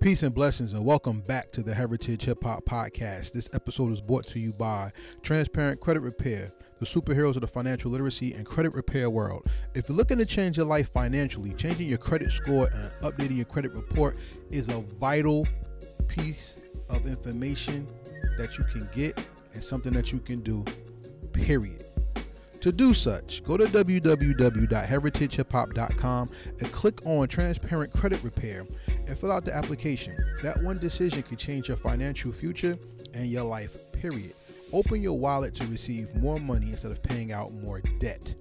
Peace and blessings, and welcome back to the Heritage Hip Hop Podcast. This episode is brought to you by Transparent Credit Repair, the superheroes of the financial literacy and credit repair world. If you're looking to change your life financially, changing your credit score and updating your credit report is a vital piece of information that you can get and something that you can do, period. To do such, go to www.heritagehiphop.com and click on Transparent Credit Repair and fill out the application. That one decision could change your financial future and your life, period. Open your wallet to receive more money instead of paying out more debt.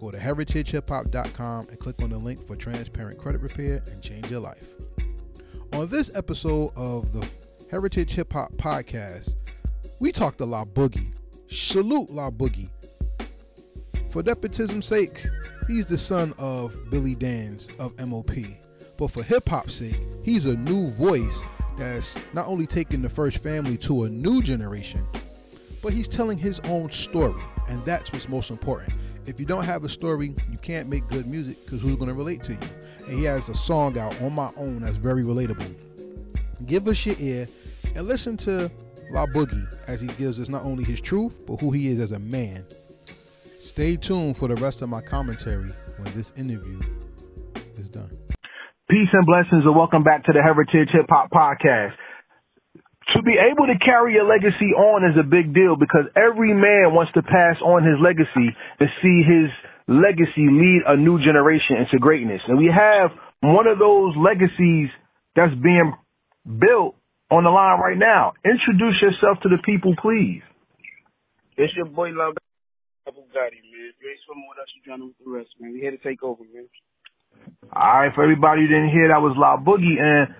Go to heritagehiphop.com and click on the link for Transparent Credit Repair and change your life. On this episode of the Heritage Hip Hop Podcast, we talked a La Boogie. Salute La Boogie for nepotism's sake, he's the son of Billy Danze of MOP. But for hip hop's sake, he's a new voice that's not only taking the first family to a new generation, but he's telling his own story. And that's what's most important. If you don't have a story, you can't make good music because who's going to relate to you? And he has a song out on my own that's very relatable. Give us your ear and listen to La Boogie as he gives us not only his truth, but who he is as a man Stay tuned for the rest of my commentary when this interview is done. Peace and blessings and welcome back to the Heritage Hip Hop Podcast. To be able to carry a legacy on is a big deal because every man wants to pass on his legacy and see his legacy lead a new generation into greatness. And we have one of those legacies that's being built on the line right now. Introduce yourself to the people, please. It's your boy Love Bugatti, man. Ain't swimming with us, you drowning with the rest, man. We here to take over, man. All right, for everybody who didn't hear, that was La Boogie, and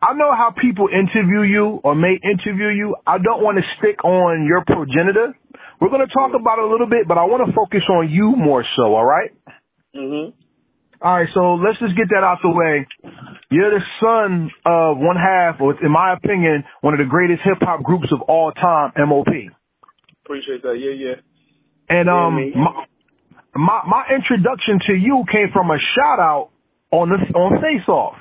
I know how people interview you or may interview you. I don't want to stick on your progenitor. We're going to talk about it a little bit, but I want to focus on you more so, all right? Mm-hmm. All right, so let's just get that out the way. You're the son of one half, or in my opinion, one of the greatest hip hop groups of all time, MOP. Appreciate that. Yeah, yeah. And um, my, my my introduction to you came from a shout out on the on Face Off.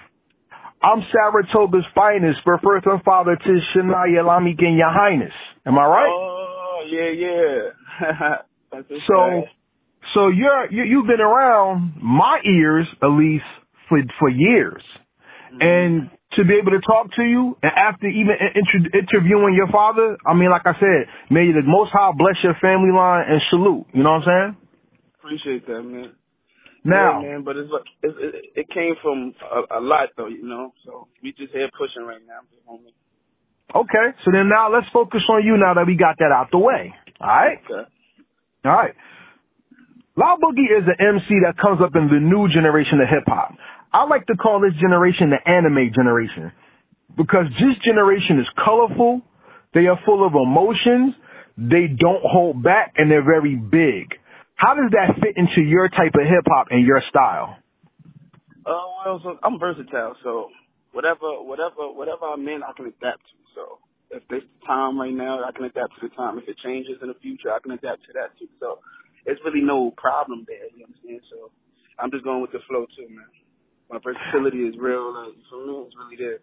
I'm Saratoga's finest, for first and father to Shania Lamik and Your Highness. Am I right? Oh yeah, yeah. so, so you're you, you've been around my ears at least for for years, mm-hmm. and to be able to talk to you and after even inter- interviewing your father, I mean, like I said, may the Most High bless your family line and salute. You know what I'm saying? Appreciate that, man. Now, yeah, man, but it's, it's it, it came from a, a lot though, you know. So we just here pushing right now. Okay, so then now let's focus on you now that we got that out the way. All right. Okay. All right. La Boogie is an MC that comes up in the new generation of hip hop. I like to call this generation the anime generation because this generation is colorful. They are full of emotions. They don't hold back and they're very big. How does that fit into your type of hip hop and your style? Uh, well, so I'm versatile, so whatever, whatever, whatever I'm in, I can adapt to. So if this time right now, I can adapt to the time. If it changes in the future, I can adapt to that too. So it's really no problem there. You understand? So I'm just going with the flow too, man my versatility is real. Like, for me, it's really there.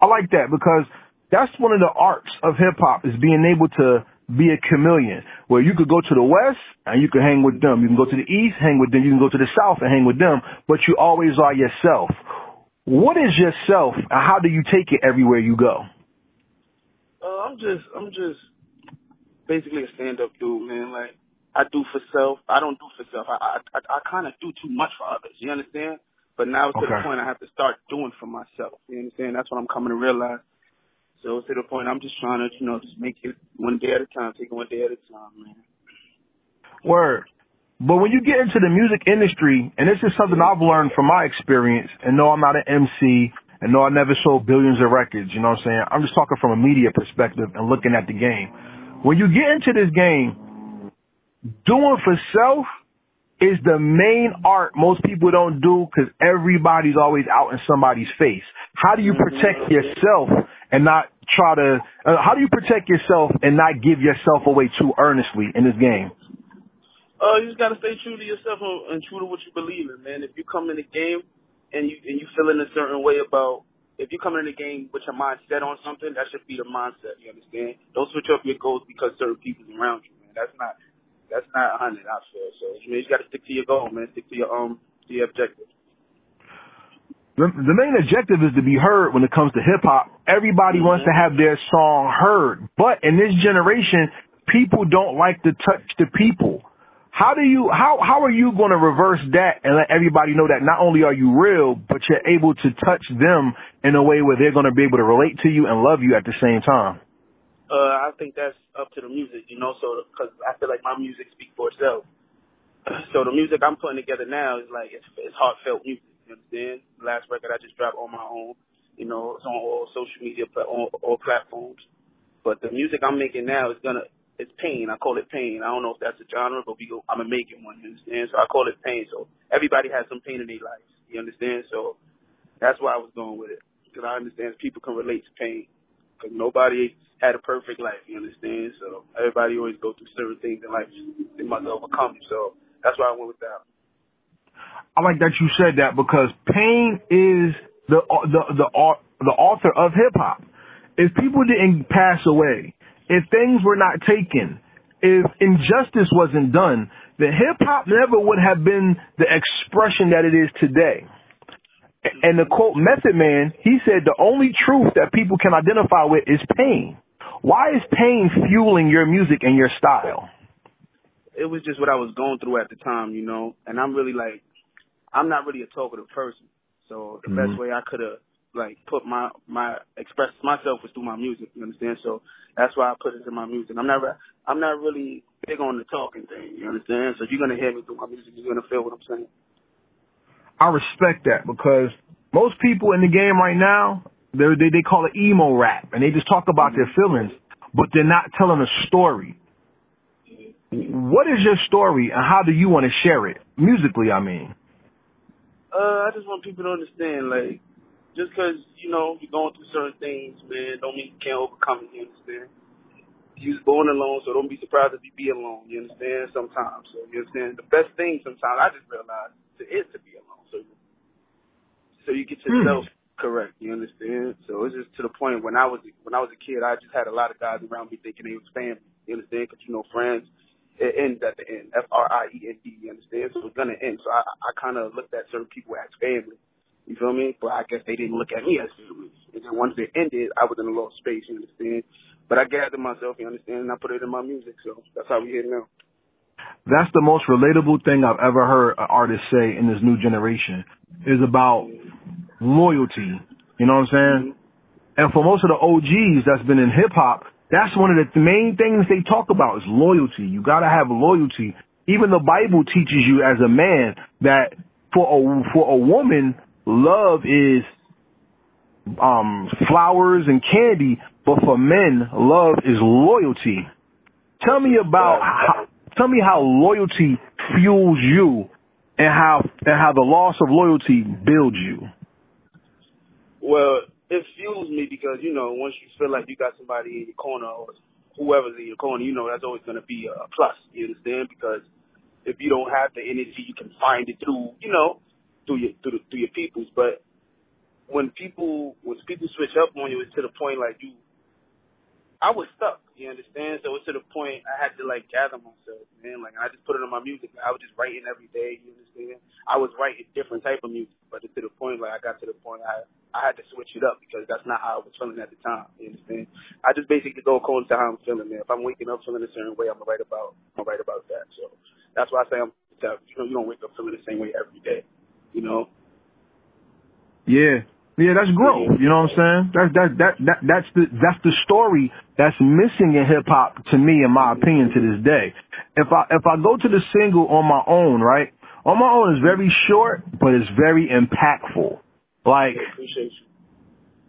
I like that because that's one of the arts of hip hop is being able to be a chameleon where you could go to the west and you can hang with them. You can go to the east, hang with them. You can go to the south and hang with them, but you always are yourself. What is yourself and how do you take it everywhere you go? Uh, I'm just, I'm just basically a stand-up dude, man. Like, I do for self. I don't do for self. I I, I kind of do too much for others. You understand? But now it's to the point I have to start doing for myself. You understand? That's what I'm coming to realize. So to the point I'm just trying to, you know, just make it one day at a time, take it one day at a time, man. Word. But when you get into the music industry, and this is something I've learned from my experience, and no, I'm not an MC, and no, I never sold billions of records, you know what I'm saying? I'm just talking from a media perspective and looking at the game. When you get into this game, doing for self is the main art most people don't do because everybody's always out in somebody's face. How do you mm-hmm. protect yourself and not try to, uh, how do you protect yourself and not give yourself away too earnestly in this game? Uh, you just gotta stay true to yourself and true to what you believe in, man. If you come in the game and you and you feeling a certain way about if you come in the game with your mindset on something, that should be the mindset. You understand? Don't switch up your goals because certain people's around you, man. That's not that's not a hundred. I feel so. You, know, you got to stick to your goal, man. Stick to your um to your objective. The, the main objective is to be heard when it comes to hip hop. Everybody mm-hmm. wants to have their song heard, but in this generation, people don't like to touch the people. How do you how how are you going to reverse that and let everybody know that not only are you real, but you're able to touch them in a way where they're going to be able to relate to you and love you at the same time? Uh, I think that's up to the music, you know. So because I feel like my music speaks for itself. So the music I'm putting together now is like it's, it's heartfelt music. You understand? Last record I just dropped on my own. You know, it's on all social media, on all platforms. But the music I'm making now is gonna it's pain. I call it pain. I don't know if that's a genre, but we go, I'm making one. You understand? So I call it pain. So everybody has some pain in their life. You understand? So that's why I was going with it because I understand people can relate to pain because nobody had a perfect life. You understand? So everybody always go through certain things in life they must overcome. So that's why I went with that. I like that you said that because pain is the the the the author of hip hop. If people didn't pass away, if things were not taken, if injustice wasn't done, then hip hop never would have been the expression that it is today. And the quote Method Man, he said the only truth that people can identify with is pain. Why is pain fueling your music and your style? It was just what I was going through at the time, you know, and I'm really like, I'm not really a talkative person. So the mm-hmm. best way I could have like put my my express myself was through my music. You understand? So that's why I put it in my music. I'm never I'm not really big on the talking thing. You understand? So if you're gonna hear me through my music, you're gonna feel what I'm saying. I respect that because most people in the game right now, they they they call it emo rap, and they just talk about their feelings, but they're not telling a story. What is your story, and how do you want to share it musically? I mean. Uh, I just want people to understand, like, just because, you know, you're going through certain things, man, don't mean you can't overcome it, you understand? You was born alone, so don't be surprised if you be alone, you understand, sometimes. So, you understand? The best thing sometimes, I just realized, to, is to be alone. So, so you get yourself hmm. correct, you understand? So it's just to the point when I was when I was a kid, I just had a lot of guys around me thinking they was family, you understand? Because, you know, friends, it ends at the end, F-R-I-E-N-D, you understand? So it's to end. So I, I kind of looked at certain people as family. You feel me? But I guess they didn't look at me as family. And then once it ended, I was in a little space, you understand? But I gathered myself, you understand, and I put it in my music, so that's how we here now. That's the most relatable thing I've ever heard an artist say in this new generation is about loyalty. You know what I'm saying? Mm-hmm. And for most of the OGs that's been in hip hop, that's one of the main things they talk about is loyalty. You gotta have loyalty. Even the Bible teaches you as a man that for a, for a woman, love is um flowers and candy, but for men, love is loyalty. Tell me about how, tell me how loyalty fuels you and how and how the loss of loyalty builds you. Well, it fuels me because you know once you feel like you got somebody in your corner or whoever's in your corner, you know that's always going to be a plus. You understand? Because if you don't have the energy, you can find it through you know through your through, the, through your peoples. But when people when people switch up on you, it's to the point like you. I was stuck, you understand? So it's to the point I had to like gather myself, man. Like I just put it on my music. I was just writing every day, you understand? I was writing different type of music, but it's to the point like I got to the point I I had to switch it up because that's not how I was feeling at the time. You understand? I just basically go according to how I'm feeling, man. If I'm waking up feeling a certain way, I'm gonna write about I'm gonna write about that. So that's why I say I'm you know, you don't wake up feeling the same way every day you know. Yeah. Yeah, that's growth. You know what I'm saying? That that that that that's the that's the story that's missing in hip hop to me, in my opinion, to this day. If I if I go to the single on my own, right? On my own is very short, but it's very impactful. Like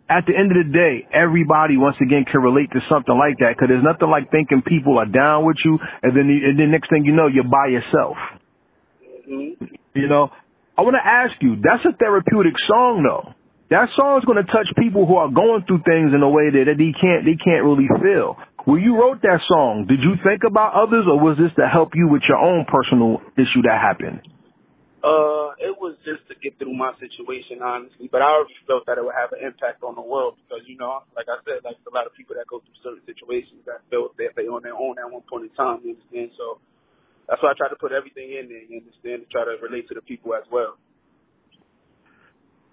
at the end of the day, everybody once again can relate to something like that because there's nothing like thinking people are down with you, and then and then next thing you know, you're by yourself. Mm-hmm. You know, I want to ask you, that's a therapeutic song though. That song is going to touch people who are going through things in a way that they can't, they can't really feel. When you wrote that song, did you think about others or was this to help you with your own personal issue that happened? Uh, it was just to get through my situation, honestly. But I already felt that it would have an impact on the world because, you know, like I said, like a lot of people that go through certain situations that felt that they on their own at one point in time, you understand? So that's why I try to put everything in there, you understand, to try to relate to the people as well.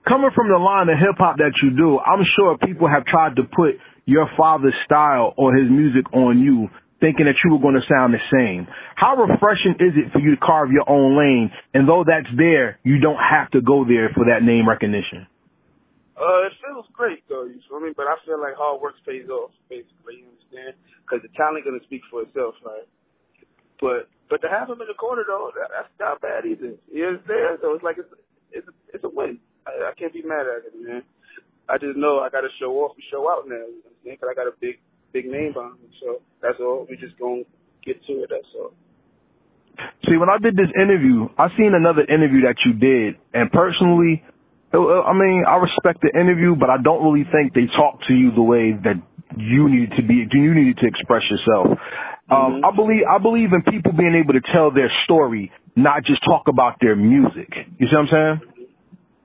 Coming from the line of hip hop that you do, I'm sure people have tried to put your father's style or his music on you thinking that you were going to sound the same. How refreshing is it for you to carve your own lane? And though that's there, you don't have to go there for that name recognition. Uh, it feels great though, you feel me? But I feel like hard work pays off, basically, you understand? Because the talent gonna speak for itself, right? But but to have him in the corner though, that, that's not bad either. You understand? So it's like it's it's it's a win. I, I can't be mad at it, man. I just know I got to show off and show out now. You know what I'm saying? Because I got a big big name behind me. So that's all. We just gonna get to it. That's all. See, when I did this interview, I seen another interview that you did, and personally, I mean, I respect the interview, but I don't really think they talked to you the way that you needed to be. Do you needed to express yourself. Um, mm-hmm. I believe I believe in people being able to tell their story, not just talk about their music. You see what I'm saying?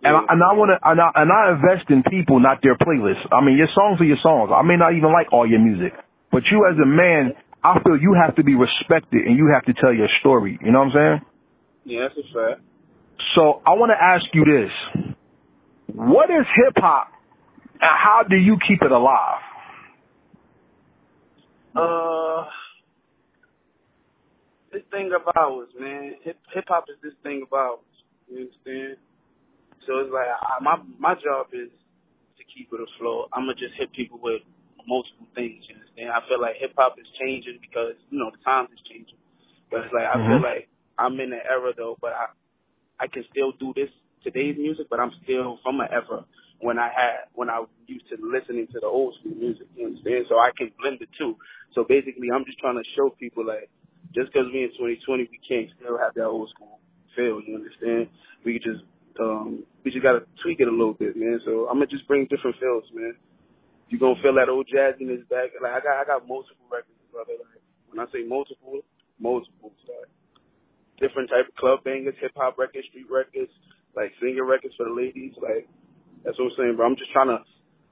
And I, and I want to, and I, and I invest in people, not their playlists. I mean, your songs are your songs. I may not even like all your music, but you as a man, I feel you have to be respected and you have to tell your story. You know what I'm saying? Yeah, that's a fact. So I want to ask you this: What is hip hop, and how do you keep it alive? Uh, this thing of ours, man. Hip hop is this thing of ours. You understand? So it's like I, my my job is to keep it afloat. I'm gonna just hit people with multiple things. You understand? I feel like hip hop is changing because you know the times is changing. But it's like I mm-hmm. feel like I'm in an era though, but I I can still do this today's music, but I'm still from an era when I had when I used to listening to the old school music. You understand? So I can blend the two. So basically, I'm just trying to show people like just because we in 2020, we can't still have that old school feel. You understand? We just um, we just gotta tweak it a little bit, man. So I'm gonna just bring different feels, man. You gonna feel that old jazziness back. Like I got, I got multiple records, brother. Like when I say multiple, multiple, like different type of club bangers, hip hop records, street records, like singer records for the ladies. Like that's what I'm saying, bro. I'm just trying to,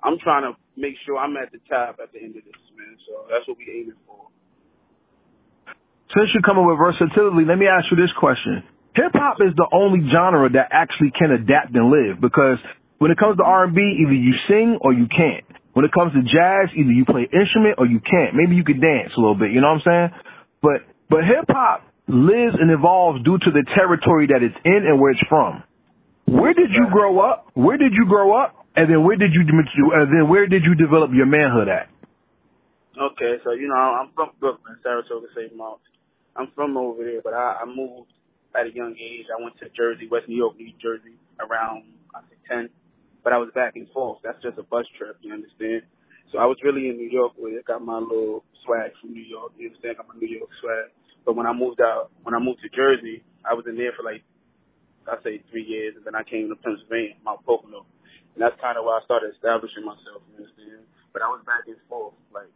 I'm trying to make sure I'm at the top at the end of this, man. So that's what we aiming for. Since you're coming with versatility, let me ask you this question. Hip hop is the only genre that actually can adapt and live because when it comes to R&B, either you sing or you can't. When it comes to jazz, either you play instrument or you can't. Maybe you could dance a little bit, you know what I'm saying? But, but hip hop lives and evolves due to the territory that it's in and where it's from. Where did you grow up? Where did you grow up? And then where did you, and then where did you develop your manhood at? Okay, so you know I'm from Brooklyn, Saratoga, St. Marks. I'm from over there, but I, I moved at a young age. I went to Jersey, West New York, New Jersey, around I think ten. But I was back and forth. That's just a bus trip, you understand? So I was really in New York where I got my little swag from New York, you understand? Got my New York swag. But when I moved out, when I moved to Jersey, I was in there for like, I say three years, and then I came to Pennsylvania, Mount Pocono. And that's kind of where I started establishing myself, you understand? But I was back and forth, like,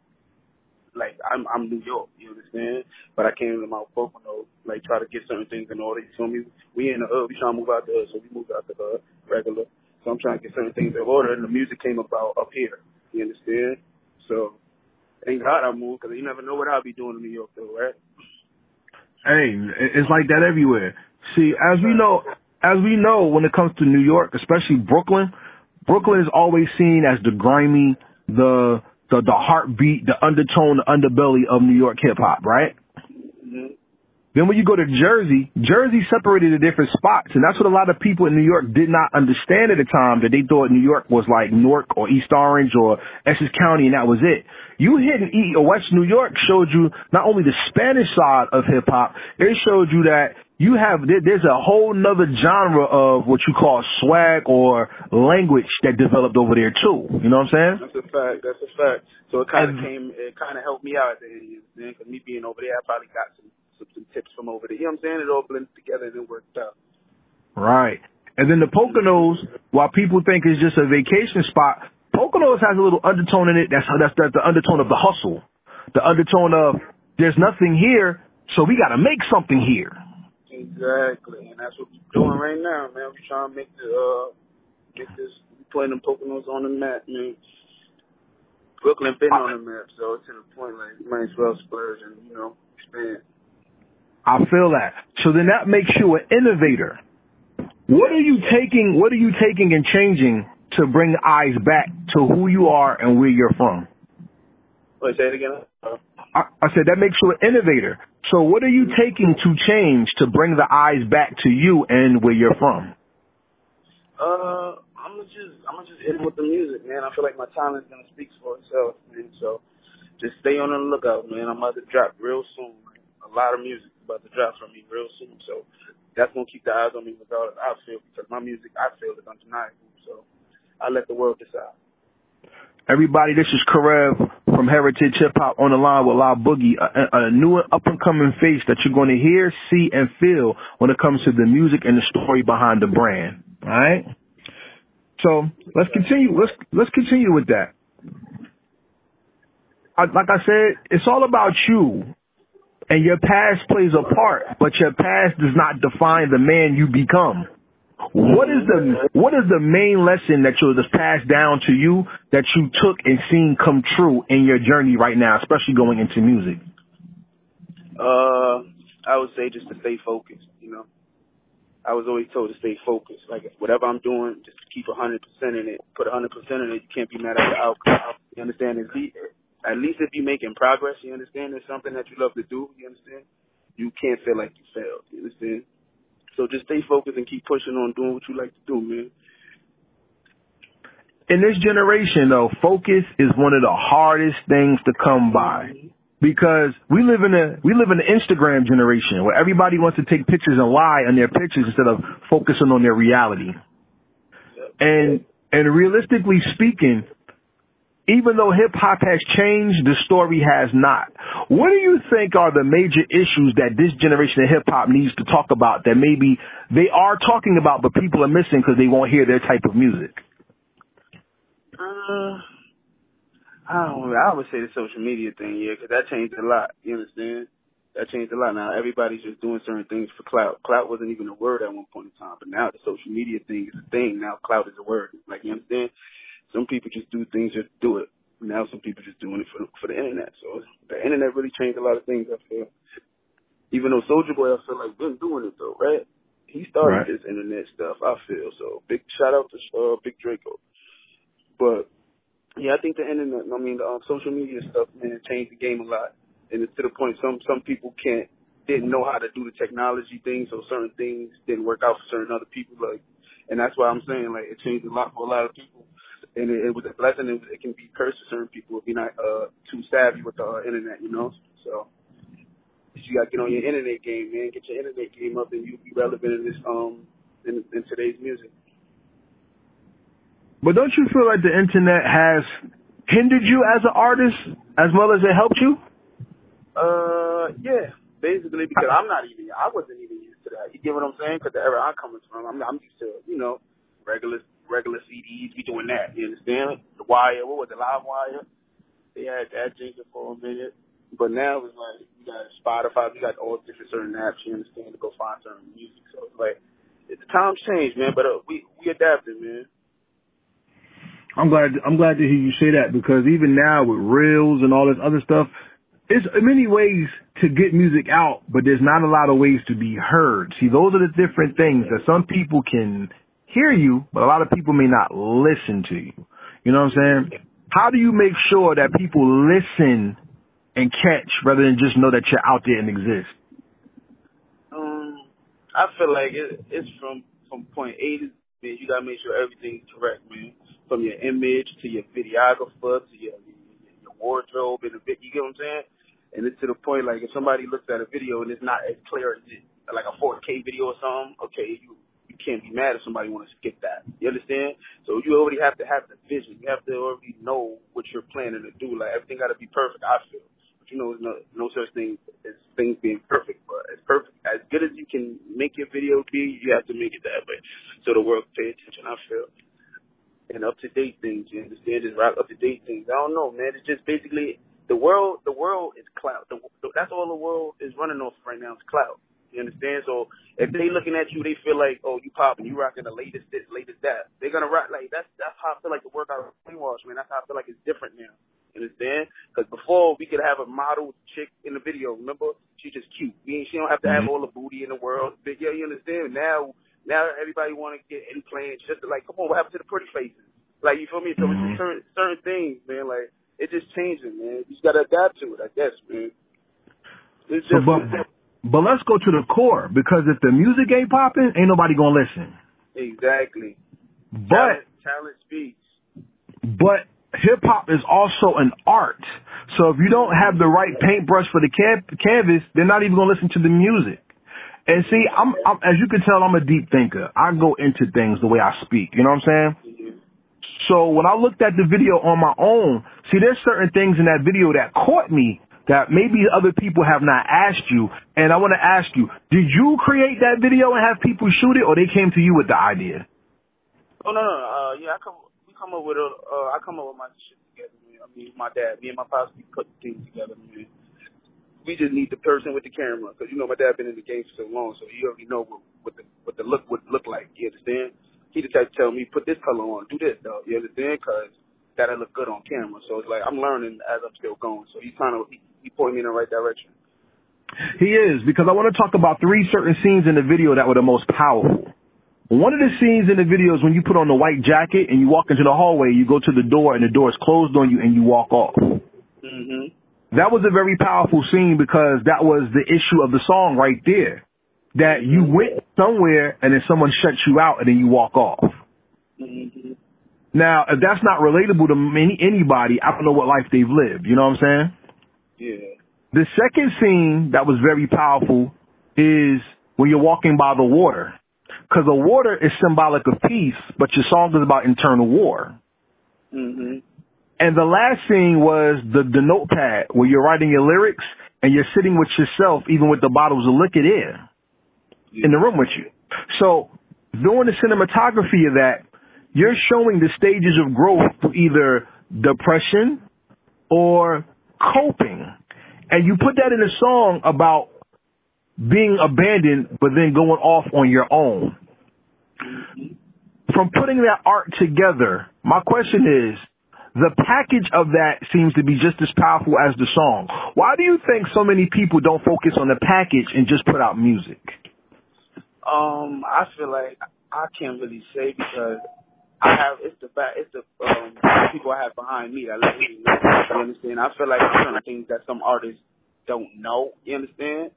like I'm I'm New York, you understand? But I came to Mount Pocono, like try to get certain things in order. You feel me? We in the hood, we trying to move out the hood, so we moved out the hood regular. So I'm trying to get certain things in order, and the music came about up here. You understand? So thank God I moved because you never know what I'll be doing in New York, though, right? Hey, it's like that everywhere. See, as we know, as we know, when it comes to New York, especially Brooklyn, Brooklyn is always seen as the grimy, the the the heartbeat, the undertone, the underbelly of New York hip hop, right? Mm-hmm. Then when you go to Jersey, Jersey separated to different spots, and that's what a lot of people in New York did not understand at the time. That they thought New York was like Newark or East Orange or Essex County, and that was it. You hitting E or West New York showed you not only the Spanish side of hip hop, it showed you that you have there's a whole nother genre of what you call swag or language that developed over there too. You know what I'm saying? That's a fact. That's a fact. So it kind of came. It kind of helped me out at the end. Because me being over there, I probably got some, some some tips from over there. You know what I'm saying? It all blended together and it worked out. Right. And then the Poconos, while people think it's just a vacation spot, Poconos has a little undertone in it. That's that's that's the undertone of the hustle, the undertone of there's nothing here, so we got to make something here. Exactly, and that's what we're doing right now, man. We're trying to make the uh, make this putting them Poconos on the map, man. Brooklyn been on the map, so it's to the point like you might as well splurge and you know expand. I feel that. So then that makes you an innovator. What are you taking? What are you taking and changing to bring eyes back to who you are and where you're from? Wait, say it again. I, I said that makes you an innovator. So what are you taking to change to bring the eyes back to you and where you're from? Uh, I'm just I'm just him with the music, man. I feel like my talent's gonna speak for itself, man. So just stay on the lookout, man. I'm about to drop real soon. A lot of music about to drop from me real soon. So that's gonna keep the eyes on me regardless. I feel because my music I feel is undeniable. So I let the world decide. Everybody, this is Karev from Heritage Hip Hop on the line with La Boogie, a, a new up and coming face that you're going to hear, see, and feel when it comes to the music and the story behind the brand. All right. So let's continue. Let's let's continue with that. I, like I said, it's all about you, and your past plays a part, but your past does not define the man you become. What is the what is the main lesson that you just passed down to you that you took and seen come true in your journey right now, especially going into music? Uh, I would say just to stay focused. You know, I was always told to stay focused. Like whatever I'm doing, just keep a hundred percent in it. Put a hundred percent in it. You can't be mad at the outcome. You understand? At least, at least if you're making progress, you understand. It's something that you love to do. You understand? You can't feel like you failed. You understand? So just stay focused and keep pushing on doing what you like to do, man. In this generation, though, focus is one of the hardest things to come by because we live in a we live in an Instagram generation where everybody wants to take pictures and lie on their pictures instead of focusing on their reality. And and realistically speaking, even though hip hop has changed, the story has not. What do you think are the major issues that this generation of hip hop needs to talk about that maybe they are talking about, but people are missing because they won't hear their type of music? Uh, I don't. Know. I would say the social media thing, yeah, because that changed a lot. You understand? That changed a lot. Now everybody's just doing certain things for clout. Clout wasn't even a word at one point in time, but now the social media thing is a thing. Now clout is a word. Like you understand? Some people just do things just to do it. Now some people just doing it for for the internet. So the internet really changed a lot of things. I feel. Even though Soulja Boy, I feel like been doing it though, right? He started Right. this internet stuff. I feel so. Big shout out to uh, Big Draco. But yeah, I think the internet. I mean, the um, social media stuff, man, changed the game a lot, and it's to the point some some people can't didn't know how to do the technology things, so certain things didn't work out for certain other people. Like, and that's why I'm saying like it changed a lot for a lot of people, and it, it was a blessing. It, it can be cursed to certain people if you're not uh, too savvy with the uh, internet, you know. So you gotta get on your internet game, man. Get your internet game up, and you'll be relevant in this um in, in today's music. But don't you feel like the internet has hindered you as an artist as well as it helped you? Uh, yeah, basically because I'm not even, I wasn't even used to that. You get what I'm saying? Because the era I'm coming from, I'm, I'm used to, you know, regular, regular CDs. We doing that. You understand? The Wire, what was it, LimeWire? They had that jingle for a minute, but now it's like you got Spotify, you got all different certain apps. You understand to go find certain music. So it's like the times change, man. But uh, we we adapted, man. I'm glad. I'm glad to hear you say that because even now with reels and all this other stuff, it's many ways to get music out, but there's not a lot of ways to be heard. See, those are the different things that some people can hear you, but a lot of people may not listen to you. You know what I'm saying? How do you make sure that people listen and catch rather than just know that you're out there and exist? Um, I feel like it, it's from from point A to B. You gotta make sure everything's correct, man. From your image to your videographer to your your, wardrobe and the vid- you get what I'm saying. And it's to the point like if somebody looks at a video and it's not as clear as it, like a 4K video or something, okay, you can't be mad if somebody want to skip that. You understand? So you already have to have the vision. You have to already know what you're planning to do. Like everything got to be perfect. I feel. But you know, there's no, no such thing as things being perfect. But as perfect, as good as you can make your video be, you have to make it that way. So the world pay attention. I feel. And up to date things, you understand? Just right up to date things. I don't know, man. It's just basically the world. The world is cloud. The, that's all the world is running off right now. Is cloud. You understand? So if they looking at you, they feel like, oh, you popping, you rocking the latest this, latest that. They're gonna rock like that's that's how I feel like the workout brainwash, man. That's how I feel like it's different now. You understand? Because before we could have a model chick in the video. Remember, she just cute. She don't have to have mm-hmm. all the booty in the world. But yeah, you understand? Now, now everybody want to get implants. Just like, come on, what happened to the pretty faces? Like, you feel me? So it's just certain certain things, man. Like, it's just changing, man. You just gotta adapt to it, I guess, man. It's So, just, but, but let's go to the core because if the music ain't popping, ain't nobody gonna listen. exactly. But talent, talent speaks. but hip hop is also an art. So if you don't have the right paintbrush for the can- canvas, they're not even gonna listen to the music. And see, I'm, I'm as you can tell, I'm a deep thinker. I go into things the way I speak. You know what I'm saying? Mm-hmm. So when I looked at the video on my own, see, there's certain things in that video that caught me that maybe other people have not asked you. And I want to ask you, did you create that video and have people shoot it, or they came to you with the idea? Oh no, no. Uh, yeah, I come. We come up with a. Uh, I come up with my shit together. Man. I mean, my dad, me and my pops, we put things together, man. We just need the person with the camera, because you know my dad been in the game for so long, so he already know what, what the what the look would look like. You understand? He the type to tell me, put this color on, do this, though. You understand? Because that'll look good on camera. So it's like I'm learning as I'm still going. So he's trying to he, he pointing me in the right direction. He is, because I want to talk about three certain scenes in the video that were the most powerful. One of the scenes in the video is when you put on the white jacket and you walk into the hallway, you go to the door and the door is closed on you and you walk off. hmm That was a very powerful scene because that was the issue of the song right there. That you went somewhere and then someone shuts you out and then you walk off. hmm Now, if that's not relatable to many, anybody, I don't know what life they've lived. You know what I'm saying? Yeah. The second scene that was very powerful is when you're walking by the water. Because the water is symbolic of peace, but your song is about internal war. Mm-hmm. And the last scene was the, the notepad where you're writing your lyrics and you're sitting with yourself, even with the bottles of liquor there in the room with you. So doing the cinematography of that, you're showing the stages of growth through either depression or coping. And you put that in a song about being abandoned, but then going off on your own. From putting that art together, my question is, the package of that seems to be just as powerful as the song. Why do you think so many people don't focus on the package and just put out music? Um, I feel like I can't really say because I have it's the back it's the um people I have behind me that let me know. You understand? I feel like there's certain things that some artists don't know. You understand?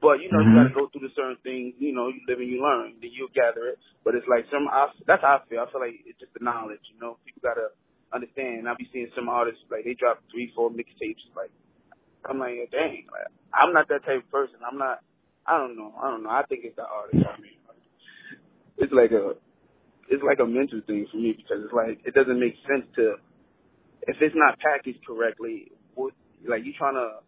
But you know, you gotta go through the certain things. You know, you live and you learn. Then you gather it. But it's like some. I, that's how I feel. I feel like it's just the knowledge. You know, people gotta understand. I be seeing some artists like they drop three, four mixtapes. Like I'm like, dang. Like, I'm not that type of person. I'm not. I don't know. I don't know. I think it's the artist. I mean, it's like a, it's like a mental thing for me because it's like it doesn't make sense to, if it's not packaged correctly, what, like you trying to,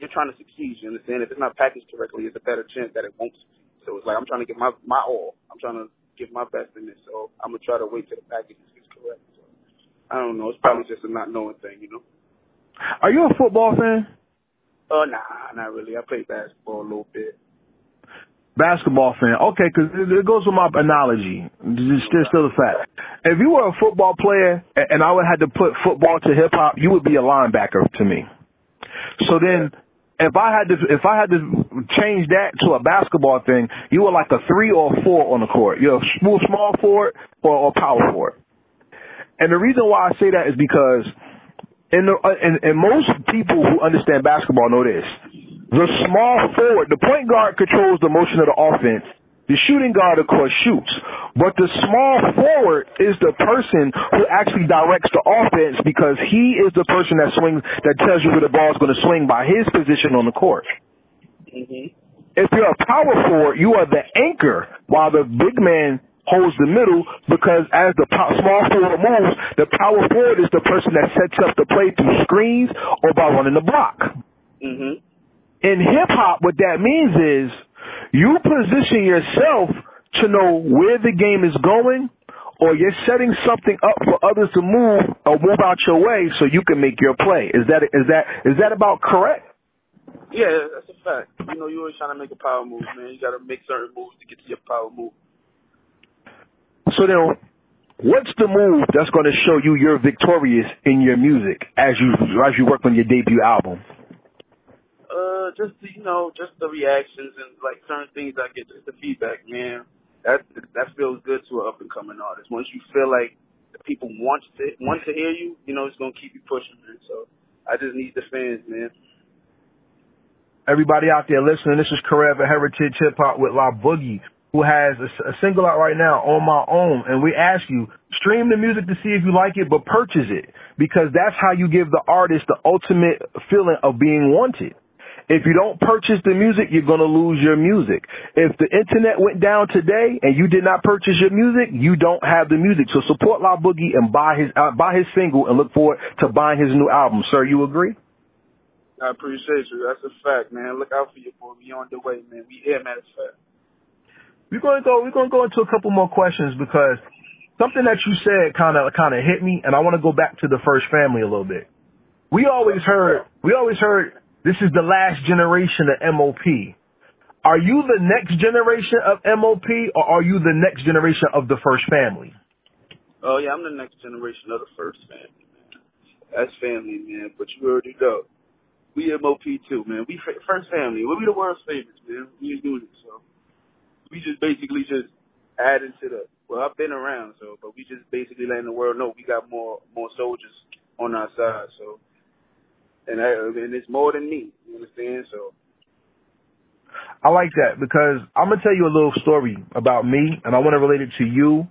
you're trying to succeed. You understand? If it's not packaged correctly, it's a better chance that it won't succeed. So it's like I'm trying to get my my all. I'm trying to give my best in this. So I'm gonna try to wait till the package is correct. So I don't know. It's probably just a not knowing thing, you know. Are you a football fan? Oh nah, not really. I play basketball a little bit. Basketball fan. Okay, because it goes with my analogy. It's still, a fact. If you were a football player and I would have to put football to hip hop, you would be a linebacker to me. So then, if I had to, if I had to change that to a basketball thing, you were like a three or a four on the court. You're a small, small forward or, power forward. And the reason why I say that is because and, the, uh, and, and most people who understand basketball know this. The small forward, the point guard controls the motion of the offense. The shooting guard, of course, shoots. But the small forward is the person who actually directs the offense because he is the person that swings, that tells you where the ball is going to swing by his position on the court. Mhm. If you're a power forward, you are the anchor while the big man holds the middle because as the po- small forward moves, the power forward is the person that sets up the play through screens or by running the block. Mhm. In hip hop, what that means is you position yourself to know where the game is going or you're setting something up for others to move or move out your way so you can make your play. Is that, is that, is that about correct? Yeah, that's a fact. You know, you're always trying to make a power move, man. You got to make certain moves to get to your power move. So then, what's the move that's going to show you you're victorious in your music as you as you work on your debut album? Uh, just the, you know, just the reactions and like certain things I get, just the feedback, man. That that feels good to an up and coming artist. Once you feel like the people want to want to hear you, you know, it's gonna keep you pushing, man. So I just need the fans, man. Everybody out there listening, this is Karev at Heritage Hip Hop with La Boogie, who has a, a single out right now, On My Own. And we ask you, stream the music to see if you like it, but purchase it. Because that's how you give the artist the ultimate feeling of being wanted. If you don't purchase the music, you're going to lose your music. If the internet went down today and you did not purchase your music, you don't have the music. So support La Boogie and buy his uh, buy his single and look forward to buying his new album. Sir, you agree? I appreciate you. That's a fact, man. Look out for your boy. We on the way, man. We here, man. It's fact. We're gonna go. We're gonna go into a couple more questions because something that you said kind of kind of hit me, and I want to go back to the first family a little bit. We always heard. We always heard this is the last generation of MOP. Are you the next generation of MOP or are you the next generation of the first family? Oh yeah, I'm the next generation of the first family, man. That's family, man. But you already know. We MOP too, man. We first family. We the world's famous, man. We doing it, so we just basically just adding to the. Well, I've been around, so but we just basically letting the world know we got more more soldiers on our side. So and I, and it's more than me. You understand? So. I like that because I'm gonna tell you a little story about me, and I want to relate it to you,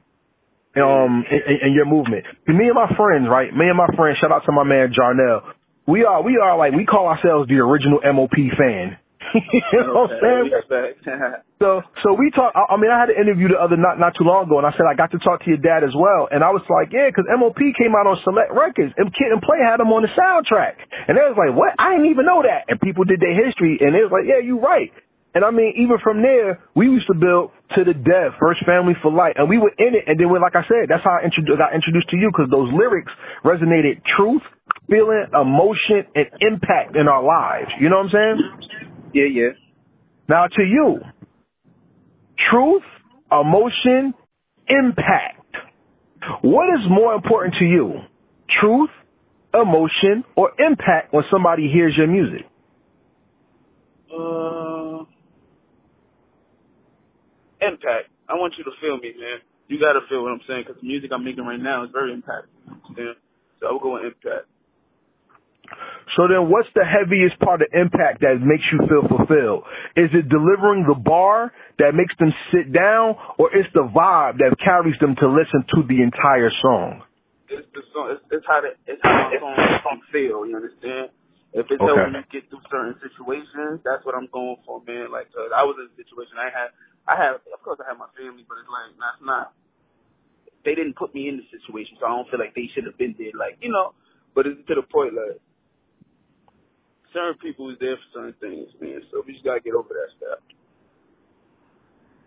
um, and, and your movement. Me and my friends, right? Me and my friends. Shout out to my man Jarnell. We are, we are like, we call ourselves the original MOP fan. you know what I'm saying? so, so we talk. I, I mean, I had an interview the other not not too long ago, and I said I got to talk to your dad as well, and I was like, yeah, because MOP came out on Select Records, and Kid and Play had them on the soundtrack, and they was like, what? I didn't even know that, and people did their history, and they was like, yeah, you're right. And I mean, even from there, we used to build to the death, first family for life, and we were in it. And then, when, like I said, that's how I introduced, got introduced to you because those lyrics resonated truth, feeling, emotion, and impact in our lives. You know what I'm saying? Yeah, yeah. Now to you, truth, emotion, impact. What is more important to you? Truth, emotion, or impact when somebody hears your music? Uh, impact. I want you to feel me, man. You gotta feel what I'm saying, because the music I'm making right now is very impactful. Understand? So I will go with impact. So then what's the heaviest part of impact that makes you feel fulfilled? Is it delivering the bar that makes them sit down or it's the vibe that carries them to listen to the entire song? It's the song. It's, it's how the, it's how my song, song feel. You understand? If it's okay. helping you get through certain situations, that's what I'm going for, man. Like, cause I was in a situation I had, I had, of course I had my family, but it's like, that's not, they didn't put me in the situation, so I don't feel like they should have been there. Like, you know, but it's to the point, like, certain people is there for certain things, man. So we just gotta get over that stuff.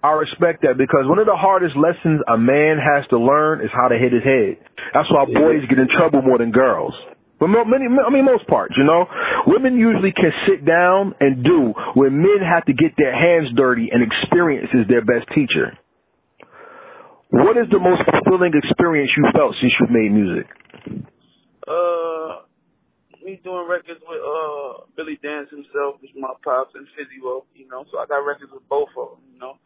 I respect that because one of the hardest lessons a man has to learn is how to hit his head. That's why boys get in trouble more than girls. But many, I mean, most parts, you know, women usually can sit down and do where men have to get their hands dirty and experience is their best teacher. What is the most fulfilling experience you felt since you've made music? Uh, me doing records with uh Billy Danze himself, which my pops and Fizzy Womack, you know. So I got records with both of them, you know.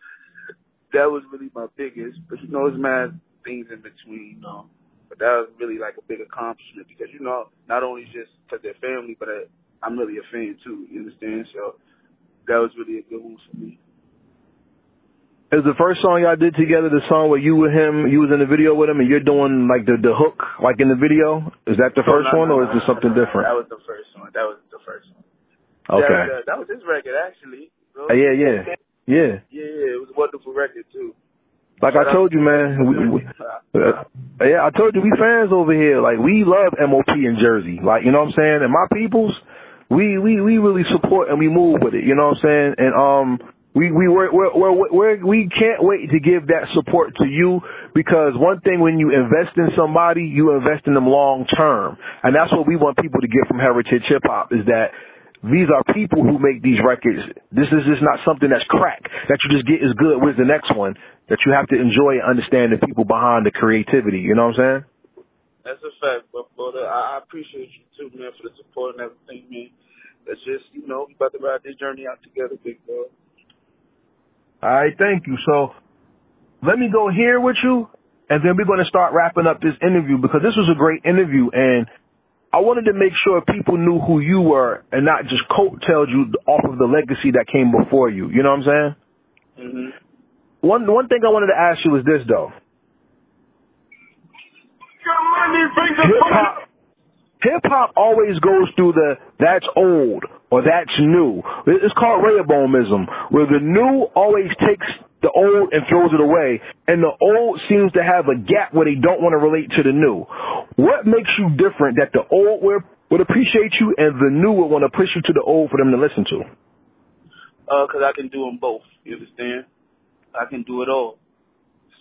That was really my biggest, but you know, it's mad things in between, you know. But that was really like a big accomplishment because you know, not only just because they're family, but I, I'm really a fan too. You understand? So that was really a good one for me. Is the first song y'all did together the song where you with him, you was in the video with him, and you're doing like the the hook like in the video? Is that the no, first no, one, no, or is it something different? That was the first one. That was the first one. Okay. That, uh, that was his record actually. Uh, yeah, yeah, yeah. Yeah, it was a wonderful record too. Like I told you, man. We, we, uh, yeah, I told you we fans over here. Like we love MOP in Jersey. Like you know what I'm saying. And my peoples, we we we really support and we move with it. You know what I'm saying. And um we we we're, we're, we're, we're, can't wait to give that support to you because one thing when you invest in somebody, you invest in them long term, and that's what we want people to get from Heritage Hip Hop is that these are people who make these records. This is just not something that's crack that you just get is good. Where's the next one? That you have to enjoy and understand the people behind the creativity. You know what I'm saying? That's a fact, but brother, uh, I appreciate you too, man, for the support and everything, man. That's just, you know, we about to ride this journey out together, big dog. All right, thank you. So let me go here with you, and then we're going to start wrapping up this interview because this was a great interview, and I wanted to make sure people knew who you were and not just coattailed you off of the legacy that came before you. You know what I'm saying? Mm-hmm. One one thing I wanted to ask you is this though. Hip hop, hip hop always goes through the that's old or that's new. It's called Rehoboamism, where the new always takes the old and throws it away, and the old seems to have a gap where they don't want to relate to the new. What makes you different that the old would, appreciate you and the new would want to push you to the old for them to listen to? Uh, cause I can do them both. You understand? I can do it all.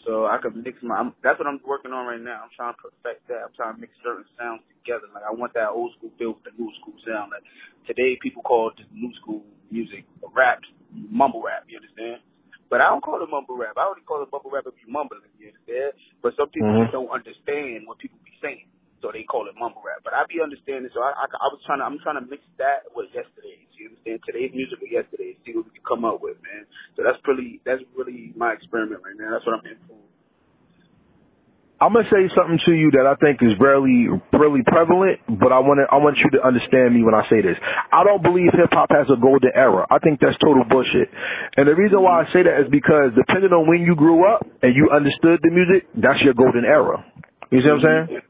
So I can mix my. I'm, that's what I'm working on right now. I'm trying to perfect that. I'm trying to mix certain sounds together. Like I want that old school feel with the new school sound. Like today, people call the new school music rap, mumble rap. You understand? But I don't call it mumble rap. I only call it mumble rap if you mumbling. You understand? But some people Mhm. don't understand what people be saying, so they call it mumble rap. But I be understanding. So I, I, I was trying to. I'm trying to mix that with yesterday's. You understand? Today's music with yesterday's. See what we can come up with, man. So that's really that's really my experiment right now. That's what I'm in for. I'm gonna say something to you that I think is really, really prevalent, but I want I want you to understand me when I say this. I don't believe hip hop has a golden era. I think that's total bullshit. And the reason why I say that is because depending on when you grew up and you understood the music, that's your golden era. You see what I'm mm-hmm. saying?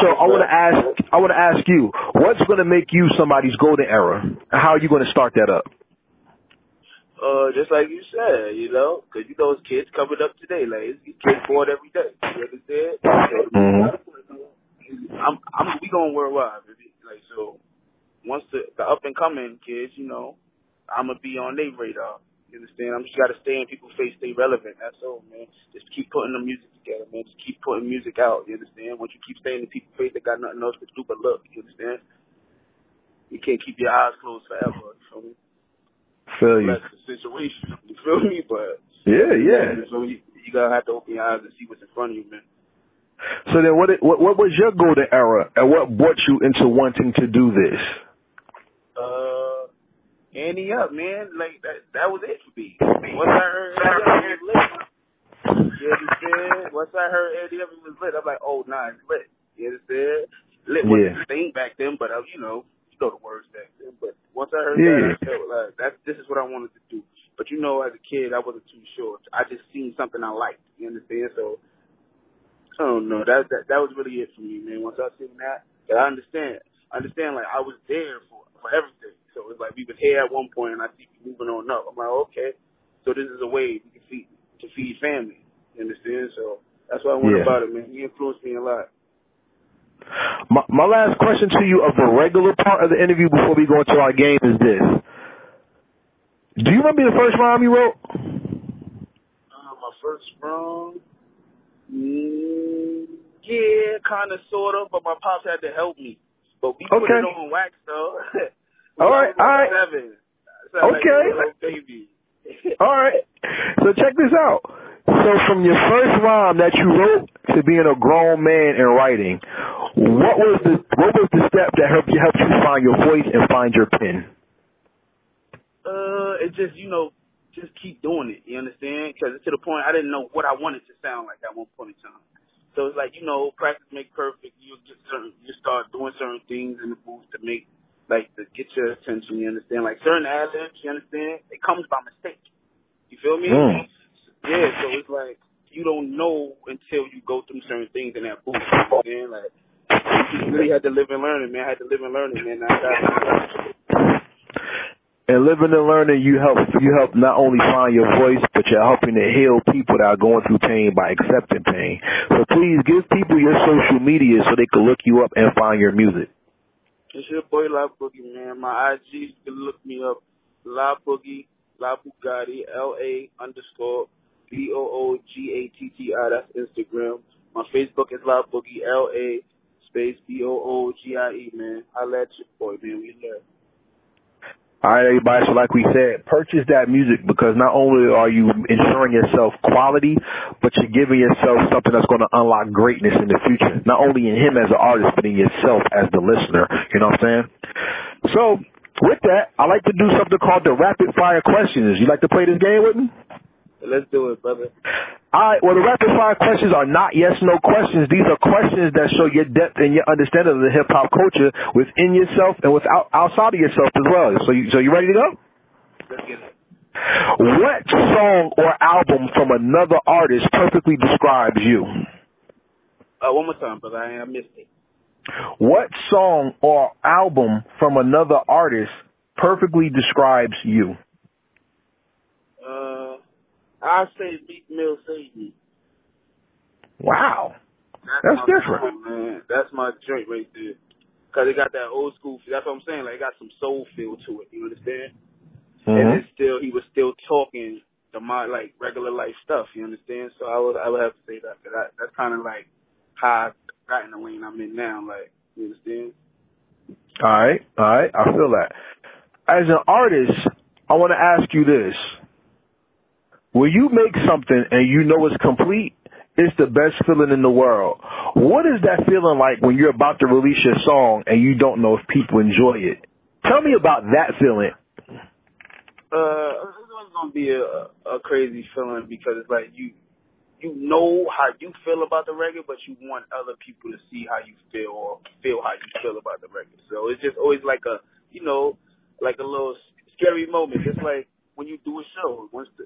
So I want to ask, I want to ask you, what's gonna make you somebody's golden era? How are you gonna start that up? Uh, just like you said, you know, 'cause you know, it's kids coming up today. Like, it's kids born every day. You understand? Mhm. I'm, I'm, we going worldwide, baby. Like, so, once the, the up and coming kids, you know, I'm gonna be on their radar. You understand? I'm just gotta stay in people's face, stay relevant. That's all, man. Just keep putting the music together, man. Just keep putting music out. You understand? Once you keep staying in people's face, they got nothing else to do but look. You understand? You can't keep your eyes closed forever. You feel me? Feel you? That's the situation. You feel me? But Yeah, yeah. So you, you gotta have to open your eyes and see what's in front of you, man. So then, what, what what was your golden era, and what brought you into wanting to do this? Uh, Ante Up, man. Like that. That was it for me. Once I heard up, it was lit. You understand? Once I heard up, it was lit. I'm like, oh, nah, it's lit. You understand? Lit wasn't Yeah. a thing back then, but uh, you know, you know the words back then. But once I heard Yeah. that, I felt like that. This is what I wanted to do. But you know, as a kid, I wasn't too sure. I just seen something I liked. You understand? So I don't know. That that that was really it for me, man. Once I seen that, that I understand. I understand. Like I was there for for everything. So it's like we was here at one point, and I see you moving on up. I'm like, okay. So this is a way we can feed to feed family. You understand? So that's why I want Yeah. about it, man. He influenced me a lot. My, my last question to you of the regular part of the interview before we go into our game is this. Do you remember the first rhyme you wrote? Uh, my first run, mm, yeah, kind of, sort of, but my pops had to help me. But we put Okay. it on wax, though. All right, I was all right. Seven. I like Okay. baby. All right. So check this out. So from your first rhyme that you wrote to being a grown man and writing, what was the what was the step that helped you helped you find your voice and find your pen? Uh, it just you know, just keep doing it. You understand? Because to the point I didn't know what I wanted to sound like at one point in time. So it's like you know, practice make perfect. You get certain, you start doing certain things in the booth to make like to get your attention. You understand? Like certain ad libs, you understand? It comes by mistake. You feel me? Mm. Yeah. So it's like you don't know until you go through certain things in that booth. You understand? Like you really had to live and learn it, man. I had to live and learn it, man. I got And living and learning, you help you help not only find your voice, but you're helping to heal people that are going through pain by accepting pain. So please give people your social media so they can look you up and find your music. It's your boy La Boogie, man. My IG, you can look me up. La Boogie, La Boogatti, L-A underscore B-O-O-G-A-T-T-I. That's Instagram. My Facebook is La Boogie, L-A space B-O-O-G-I-E, man. I let your boy, man. We love. All right, everybody. So like we said, purchase that music because not only are you ensuring yourself quality, but you're giving yourself something that's going to unlock greatness in the future. Not only in him as an artist, but in yourself as the listener. You know what I'm saying? So with that, I like to do something called the rapid fire questions. You like to play this game with me? Let's do it, brother. All right. Well, the rapid fire questions are not yes no questions. These are questions that show your depth and your understanding of the hip hop culture within yourself and without outside of yourself as well. So, you, so you ready to go? Let's get it. What song or album from another artist perfectly describes you? Uh, one more time, brother. I, I missed it. What song or album from another artist perfectly describes you? Uh, I say Meek Mill Save Me. Wow. That's my different. song, man. That's my joint right there. Cause it got that old school. That's what I'm saying. Like it got some soul feel to it. You understand? And Mhm. it's still he was still talking the my like regular life stuff. You understand? So I would I would have to say that. 'cause that that's kind of like how I got in the lane I'm in now. Like you understand? All right, all right, I feel that. As an artist, I want to ask you this: When you make something and you know it's complete, it's the best feeling in the world. What is that feeling like when you're about to release your song and you don't know if people enjoy it? Tell me about that feeling. Uh, it's gonna be a a crazy feeling because it's like you you know how you feel about the record, but you want other people to see how you feel or feel how you feel about the record. So it's just always like a you know like a little scary moment. It's like when you do a show. Once the,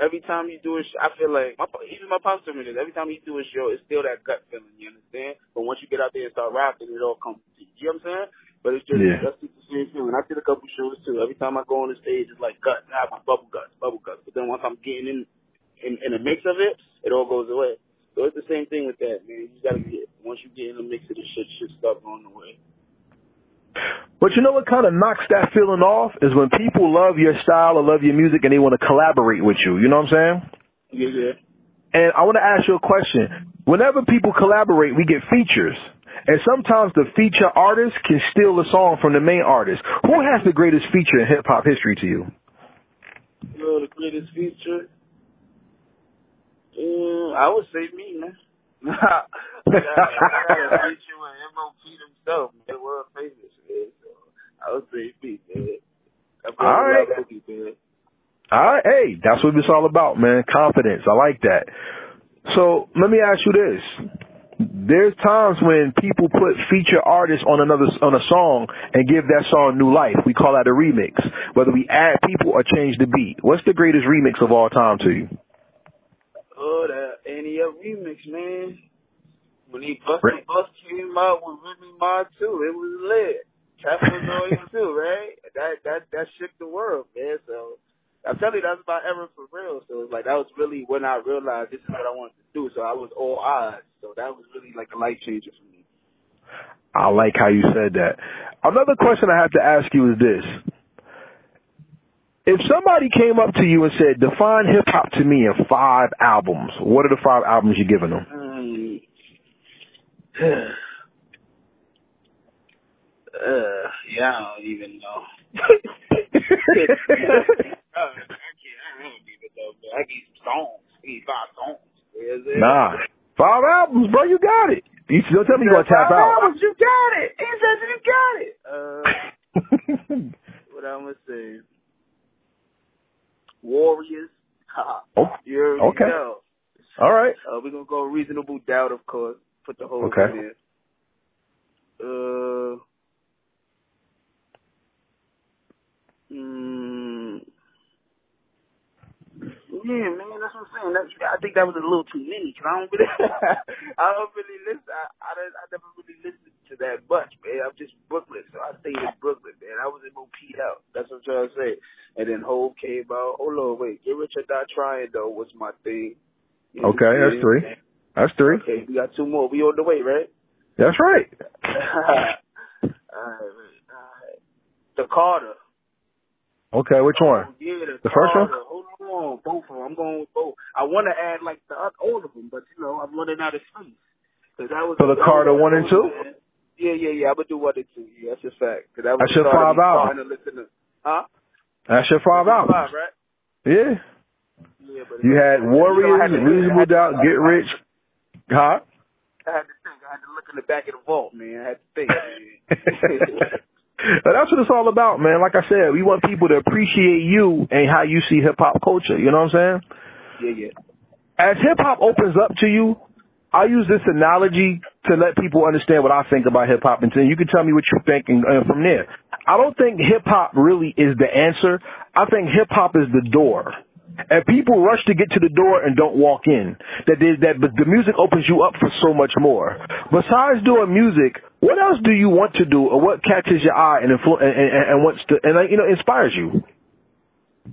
every time you do a show, I feel like my even my pops told me this. Every time you do a show, it's still that gut feeling. You understand? But once you get out there and start rapping, it all comes. You know what I'm saying? But it's just Yeah. that's the same feeling. I did a couple shows too. Every time I go on the stage, it's like gut. Have my bubble guts, bubble guts. But then once I'm getting in in, in the mix of it, it all goes away. So it's the same thing with that, man. You gotta get once you get in the mix of the shit, shit start going away. But you know what kind of knocks that feeling off is when people love your style or love your music and they want to collaborate with you. You know what I'm saying? Yeah, yeah. And I want to ask you a question. Whenever people collaborate, we get features. And sometimes the feature artist can steal a song from the main artist. Who has the greatest feature in hip hop history to you? You know the greatest feature? Uh, I would say me, man. I got a feature with M.O.P. himself, man. World famous, man. So I would say me, man. I'm All right. Boogie, man. All right, hey, that's what it's all about, man. Confidence. I like that. So let me ask you this. There's times when people put feature artists on another on a song and give that song new life. We call that a remix. Whether we add people or change the beat. What's the greatest remix of all time to you? Oh, that Up remix, man. When he bust Right. the bus came out with Remy Ma too, it was lit. Was on it too, right? That that that shook the world, man. So I'm telling you, that's my era for real. So it's like that was really when I realized this is what I wanted to do. So I was all eyes. So that was really like a life changer for me. I like how you said that. Another question I have to ask you is this. If somebody came up to you and said, define hip hop to me in five albums, what are the five albums you're giving them? Hmm. uh, yeah, I don't even know. I can't. I don't even know. Man. I need songs. I need five songs. Nah. Five albums, bro, you got it. You don't tell me you're going to tap out. albums, You got it. He said you got it. Uh, what I'm gonna say? Warriorz. Ha. oh, You already Okay. know. all right. Uh, we're gonna go reasonable doubt, of course. Put the whole Okay. in there. Uh, mm, yeah, man, that's what I'm saying. That's, I think that was a little too many. Cause I don't really, I don't really listen. I, I, don't- I never really listened to that much, man. I'm just Brooklyn, so I stayed in Brooklyn, man. I was in P out. That's what I'm trying to say. And then Hov came out. Hold on, wait. Get Rich or Die Trying though was my thing. You Okay, that's three. That's three. Okay, we got two more. We on the way, right? That's right. alright, alright. The Carter. Okay, which oh, one? Yeah, the, The first one? On, both of them. I'm going with both. I want to add like the all of them, but you know I'm running out of space. Cause that was So the Carter one and two? Yeah, yeah, yeah. I'm gonna do one and two. Yeah, that's a fact. Cause that was That's your five starting to listen to. Huh? That's your five albums. Five, right? Yeah. Yeah, but You had you know, Warriorz, had to- I Reasonable Doubt, Get Rich. Huh? I had to think. I had to look in the back of the vault, man. I had to think. But that's what it's all about, man. Like I said, we want people to appreciate you and how you see hip hop culture. You know what I'm saying? yeah, yeah. As hip hop opens up to you, I use this analogy to let people understand what I think about hip hop, and then you can tell me what you think, and uh, from there. I don't think hip hop really is the answer. I think hip hop is the door. And people rush to get to the door and don't walk in. That they, that but the music opens you up for so much more. Besides doing music, what else do you want to do, or what catches your eye and influ- and, and, and wants to and you know inspires you?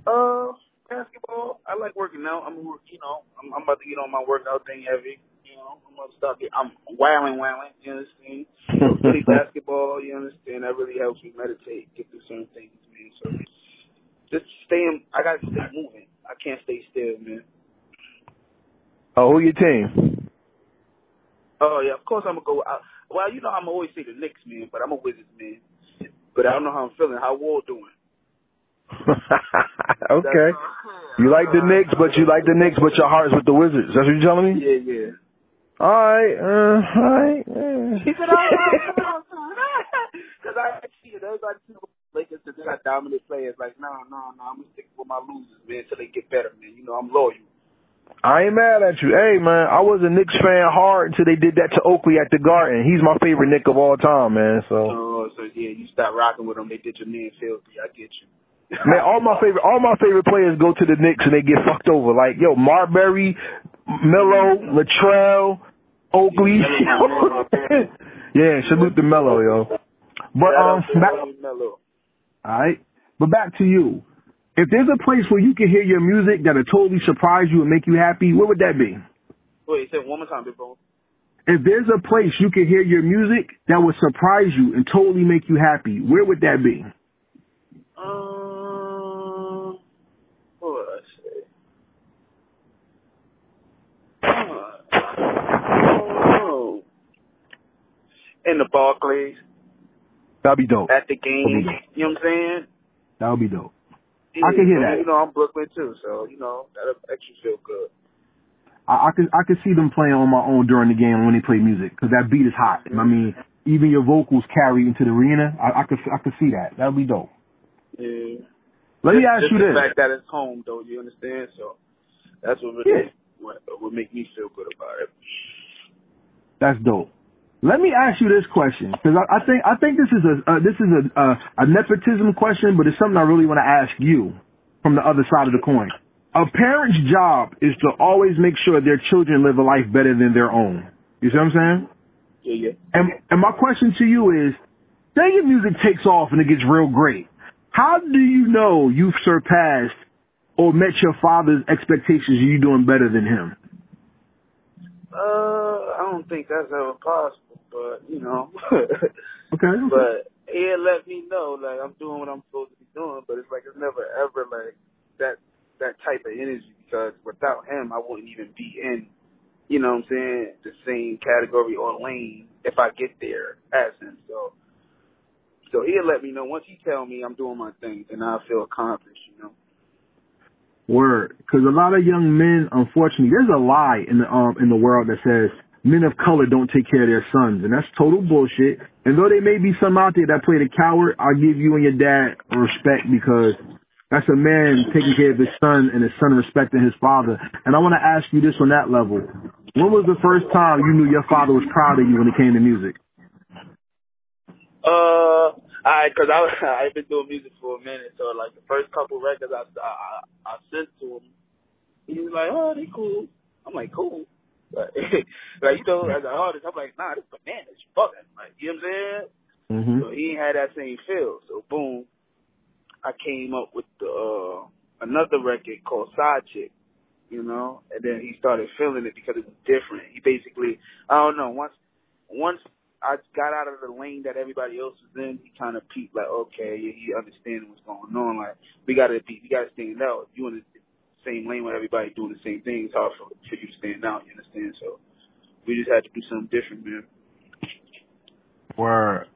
Uh, basketball. I like working out. I'm, you know, I'm, I'm about to get on my workout thing heavy. You know, I'm about to start. Get, I'm wailing, wailing. You understand? So play basketball. You understand? That really helps me meditate, get through certain things, man. So just staying. I gotta stay moving. I can't stay still, man. Oh, who your team? Oh yeah, of course I'm gonna go. out. Well, you know I'm always say the Knicks, man, but I'm a Wizards man. But I don't know how I'm feeling. How Wall doing? okay. You like the Knicks, but you like the Knicks, but your heart's with the Wizards. That's what you're telling me? Yeah, yeah. All right, uh, all right. Uh. He said, "Oh, because I see it. Everybody see the Lakers because they got dominant players. Like, no, no, no. I'm gonna stick with my losers, man, until they get better, man. You know, I'm loyal. I ain't mad at you. Hey, man, I was a Knicks fan hard until they did that to Oakley at the Garden. He's my favorite Knick of all time, man. So, Oh, so yeah, you stop rocking with them. They did your man filthy. I get you. man, all my favorite, all my favorite players go to the Knicks and they get fucked over. Like, yo, Marbury, Melo, Latrell, Oakley. yeah, salute to Melo, yo. But um, back, All right. But back to you. If there's a place where you can hear your music that'll totally surprise you and make you happy, where would that be? Wait, say one more time, big bro. If there's a place you can hear your music that would surprise you and totally make you happy, where would that be? Um, what would I say? Oh, in the Barclays, That'd be dope. at the game. You know what I'm saying? That would be dope. Yeah, I can hear that. You know, I'm Brooklyn too, so you know that'll make you feel good. I, I could I could see them playing on my own during the game when they play music because that beat is hot. I mean, even your vocals carry into the arena. I, I could I could see that. That would be dope. Yeah. Let me ask just you the this. fact that it's home, though. You understand? So that's what really Yeah. what would make me feel good about it. That's dope. Let me ask you this question because I, I think I think this is a uh, this is a, a a nepotism question, but it's something I really want to ask you from the other side of the coin. A parent's job is to always make sure their children live a life better than their own. You see what I'm saying? Yeah, yeah. And and my question to you is, say your music takes off and it gets real great. How do you know you've surpassed or met your father's expectations? Are You doing better than him? Uh, I don't think that's ever possible, but you know. Okay. but he let me know like I'm doing what I'm supposed to be doing, but it's like it's never ever like that that type of energy because without him I wouldn't even be in, you know what I'm saying, the same category or lane if I get there as him. So so he'll let me know once he tell me I'm doing my thing, then I feel accomplished, you know. Word, because a lot of young men, unfortunately, there's a lie in the um in the world that says men of color don't take care of their sons, and that's total bullshit. And though there may be some out there that play the coward, I'll give you and your dad respect because that's a man taking care of his son and his son respecting his father. And I want to ask you this on that level: When was the first time you knew your father was proud of you when it came to music? Uh, I because I I've been doing music for a minute, so like the first couple records I I, I, I sent to him, he was like, "Oh, they cool." I'm like, "Cool," like, like you know, as an artist, I'm like, "Nah, this bananas, you fucking." Like, you know what I'm saying? Mm-hmm. So he ain't had that same feel. So boom, I came up with the uh another record called Side Chick, you know, and then he started feeling it because it was different. He basically, I don't know, once once I got out of the lane that everybody else was in, he kind of peeped like, okay, yeah, he understanding what's going on. Like we gotta be, we gotta stand out. You in the same lane with everybody doing the same thing. It's hard for, for you to stand out. You understand? So we just had to do something different, man. Word.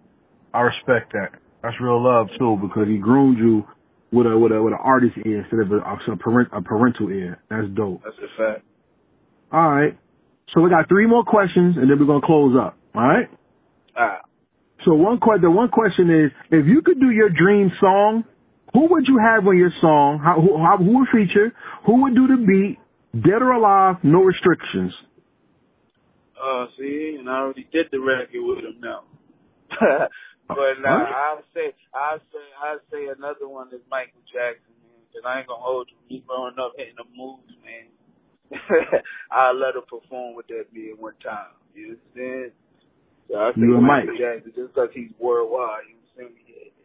I respect that. That's real love too, because he groomed you with a with a with an artist ear instead of a, a, parent, a parental ear. That's dope. That's a fact. All right. So we got three more questions, and then we're gonna close up. All right. All right. So one que- the one question is, if you could do your dream song, who would you have on your song? How, who, how, who would feature? Who would do the beat? Dead or alive? No restrictions. Uh, see, and I already did the record with him now. but nah, I'll say, I'll say, I'll say another one is Michael Jackson, man. Cause I ain't gonna hold you. Me growing up hitting the moves, man. I'll let him perform with that man one time. You understand? So I You Michael Mike. Jackson, just because he's worldwide, you understand?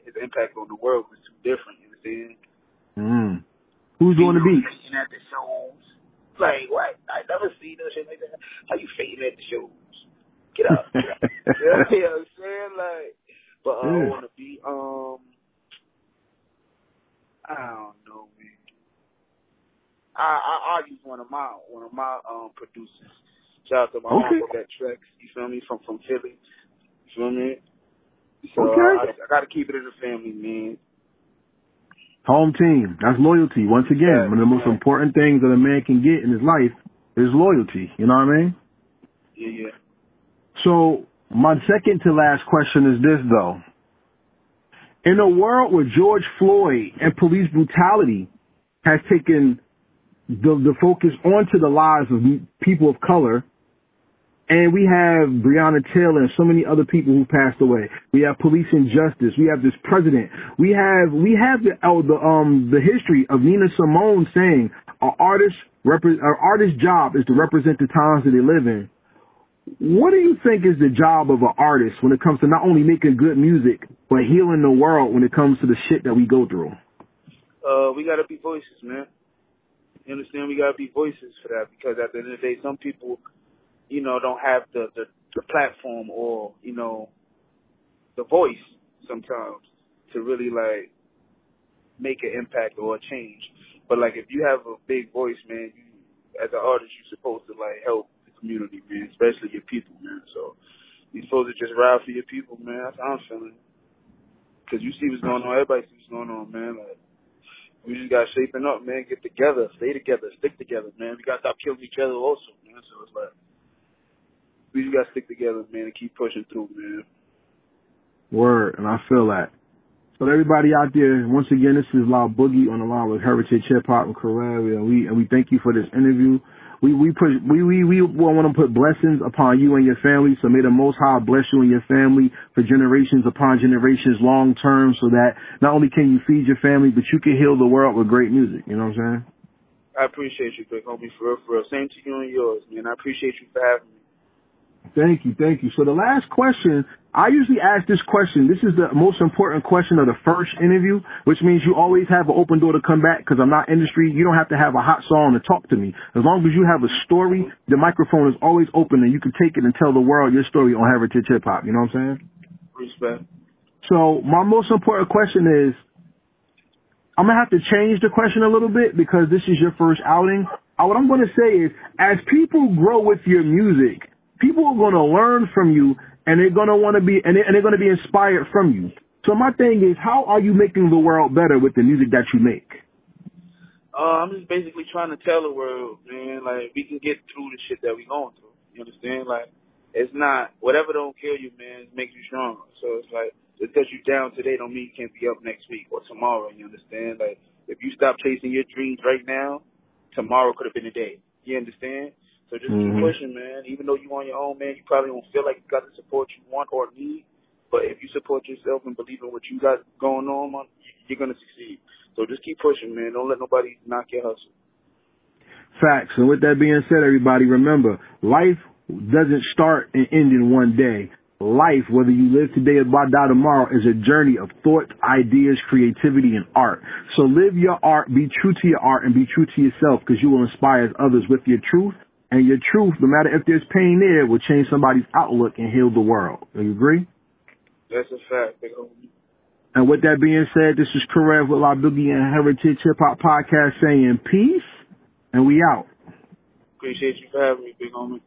His impact on the world was too different. You understand? Mm. Who's doing the beat? Fading at the shows. Like, what? I never seen no shit like that. How you fading at the shows? Get up. Get up. you know what I'm saying? Like, but uh, I Yeah. want to be, um, I don't know, man. I, I, I'll use one of my, one of my, um, producers. Shout out to my Okay. uncle, that Trex. You feel me? From, from Philly. You feel me? So Okay. I, I gotta keep it in the family, man. Home team. That's loyalty. Once again, one of the most important things that a man can get in his life is loyalty. You know what I mean? Yeah, yeah. So my second to last question is this though. In a world where George Floyd and police brutality has taken the, the focus onto the lives of people of color, and we have Breonna Taylor and so many other people who passed away. We have police injustice. We have this president. We have we have the oh, the um the history of Nina Simone saying our artist our artist's job is to represent the times that they live in. What do you think is the job of an artist when it comes to not only making good music but healing the world when it comes to the shit that we go through? uh, we gotta be voices, man. You understand? We gotta be voices for that because at the end of the day, some people, you know, don't have the the, the platform or you know, the voice sometimes to really like make an impact or a change. But like if you have a big voice, man, you as an artist, you're supposed to like help the community, man, especially your people, man. So you're supposed to just ride for your people, man. That's how I'm feeling. Cause you see what's going on. Everybody sees what's going on, man. Like we just got shaping up, man. Get together, stay together, stick together, man. We gotta stop killing each other, also, man. So it's like we just gotta stick together, man, and keep pushing through, man. Word, and I feel that. So everybody out there, once again, this is La Boogie on the line with Heritage Hip Hop and Carrera, and we and we thank you for this interview. We we push we we we want to put blessings upon you and your family. So may the Most High bless you and your family for generations upon generations, long term, so that not only can you feed your family, but you can heal the world with great music. You know what I'm saying? I appreciate you, big homie, for real, for real. Same to you and yours, man. I appreciate you for having me. Thank you, thank you. So the last question, I usually ask this question. This is the most important question of the first interview, which means you always have an open door to come back because I'm not industry. You don't have to have a hot song to talk to me. As long as you have a story, the microphone is always open and you can take it and tell the world your story on Heritage Hip Hop. You know what I'm saying? Respect. So my most important question is, I'm gonna have to change the question a little bit because this is your first outing. Uh, What I'm gonna say is, as people grow with your music, people are gonna learn from you, and they're gonna want to be, and, they, and they're gonna be inspired from you. So my thing is, how are you making the world better with the music that you make? Uh, I'm just basically trying to tell the world, man, like we can get through the shit that we going through. You understand? Like it's not whatever don't kill you, man, makes you stronger. So it's like just because you down today don't mean you can't be up next week or tomorrow. You understand? Like if you stop chasing your dreams right now, tomorrow could have been a day. You understand? So just Mhm. keep pushing, man. Even though you on your own, man, you probably won't feel like you got the support you want or need. But if you support yourself and believe in what you got going on, man, you're gonna succeed. So just keep pushing, man. Don't let nobody knock your hustle. Facts. And with that being said, everybody, remember, life doesn't start and end in one day. Life, whether you live today or die tomorrow, is a journey of thought, ideas, creativity, and art. So live your art, be true to your art, and be true to yourself because you will inspire others with your truth. And your truth, no matter if there's pain there, will change somebody's outlook and heal the world. Do you agree? That's a fact, big homie. And with that being said, this is Karev with La Boogie and Heritage Hip Hop Podcast saying peace, and we out. Appreciate you for having me, big homie.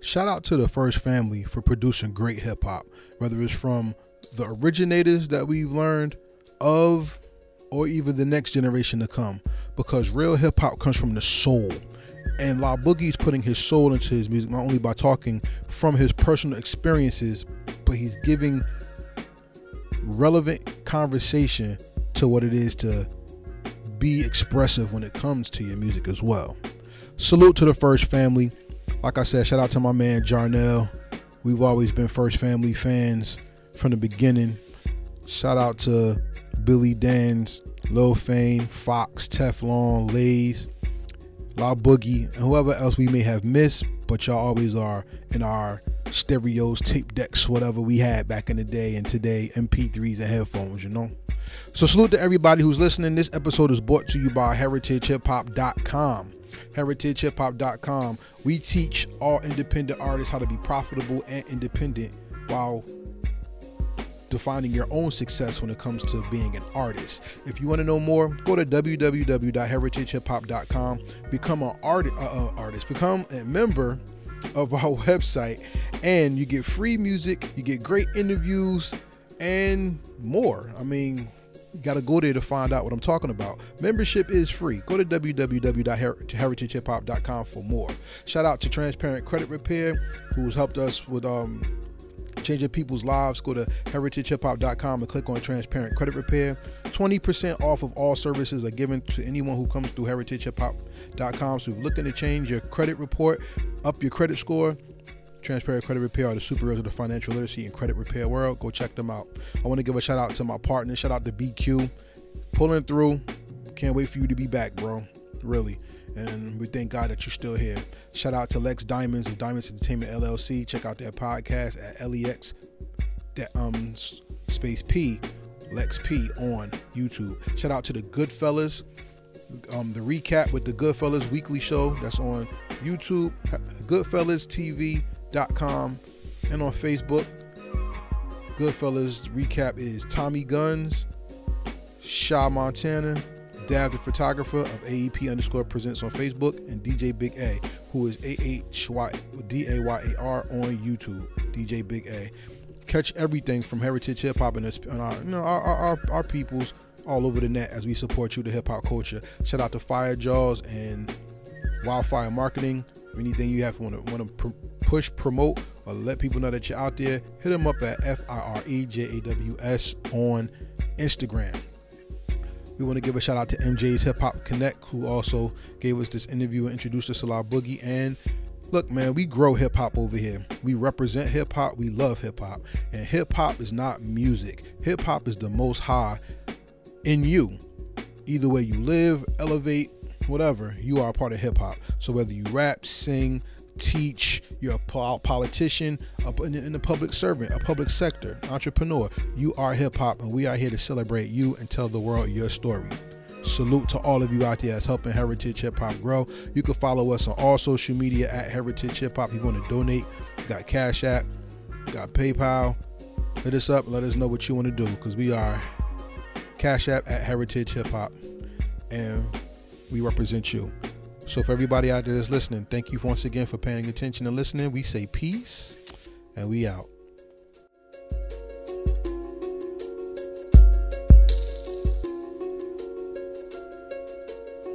Shout out to the First Family for producing great hip hop, whether it's from the originators that we've learned of or even the next generation to come because real hip hop comes from the soul. And La Boogie's putting his soul into his music not only by talking from his personal experiences, but he's giving relevant conversation to what it is to be expressive when it comes to your music as well. Salute to the First Family. Like I said, shout out to my man Jarnell. We've always been First Family fans from the beginning. Shout out to Billy Danze, Lil Fame, Fox, Teflon, Laze, La Boogie, and whoever else we may have missed, but y'all always are in our stereos, tape decks, whatever we had back in the day, and today MP3s and headphones, you know. So salute to everybody who's listening. This episode is brought to you by heritagehiphop.com. heritagehiphop.com. We teach all independent artists how to be profitable and independent while defining your own success when it comes to being an artist. If you want to know more, go to www.heritagehiphop.com. Become an art, uh, uh, artist. Become a member of our website, and you get free music. You get great interviews and more. I mean, you got to go there to find out what I'm talking about. Membership is free. Go to www.heritagehiphop.com for more. Shout out to Transparent Credit Repair, who's helped us with um, changing people's lives. Go to heritagehiphop.com and click on Transparent Credit Repair. 20% off of all services are given to anyone who comes through heritagehiphop.com. So if you're looking to change your credit report, up your credit score, Transparent Credit Repair are the superheroes of the financial literacy and credit repair world. Go check them out. I want to give a shout out to my partner. Shout out to BQ. Pulling through. Can't wait for you to be back, bro. Really. And we thank God that you're still here. Shout out to Lex Diamonds of Diamonds Entertainment LLC. Check out their podcast at LEX that um space P Lex P on YouTube. Shout out to the Goodfellas. Um, the recap with the Goodfellas weekly show that's on YouTube, GoodfellasTV.com, and on Facebook. Goodfellas recap is Tommy Guns, Shaw Montana, Dav the photographer of AEP underscore presents on Facebook, and DJ Big A, who is A H Y D A Y A R on YouTube. DJ Big A. Catch everything from Heritage Hip Hop and, our, you know, our, our, our peoples all over the net as we support you, the hip hop culture. Shout out to Fire Jaws and Wildfire Marketing. Anything you have want to want to pr- push, promote, or let people know that you're out there, hit them up at F I R E J A W S on Instagram. We want to give a shout out to MJ's Hip Hop Connect, who also gave us this interview and introduced us to La Boogie. And look, man, we grow hip hop over here. We represent hip hop. We love hip hop. And hip hop is not music. Hip hop is the most high in you. Either way you live, elevate, whatever, you are a part of hip hop. So whether you rap, sing, teach, you're a politician, in the public servant, a public sector, entrepreneur, you are hip hop, and we are here to celebrate you and tell the world your story. Salute to all of you out there that's helping Heritage Hip Hop grow. You can follow us on all social media at Heritage Hip Hop. If you want to donate, got Cash App, got PayPal. Hit us up, let us know what you want to do because we are Cash App at Heritage Hip Hop, and we represent you. So, for everybody out there that's listening, thank you once again for paying attention and listening. We say peace, and we out.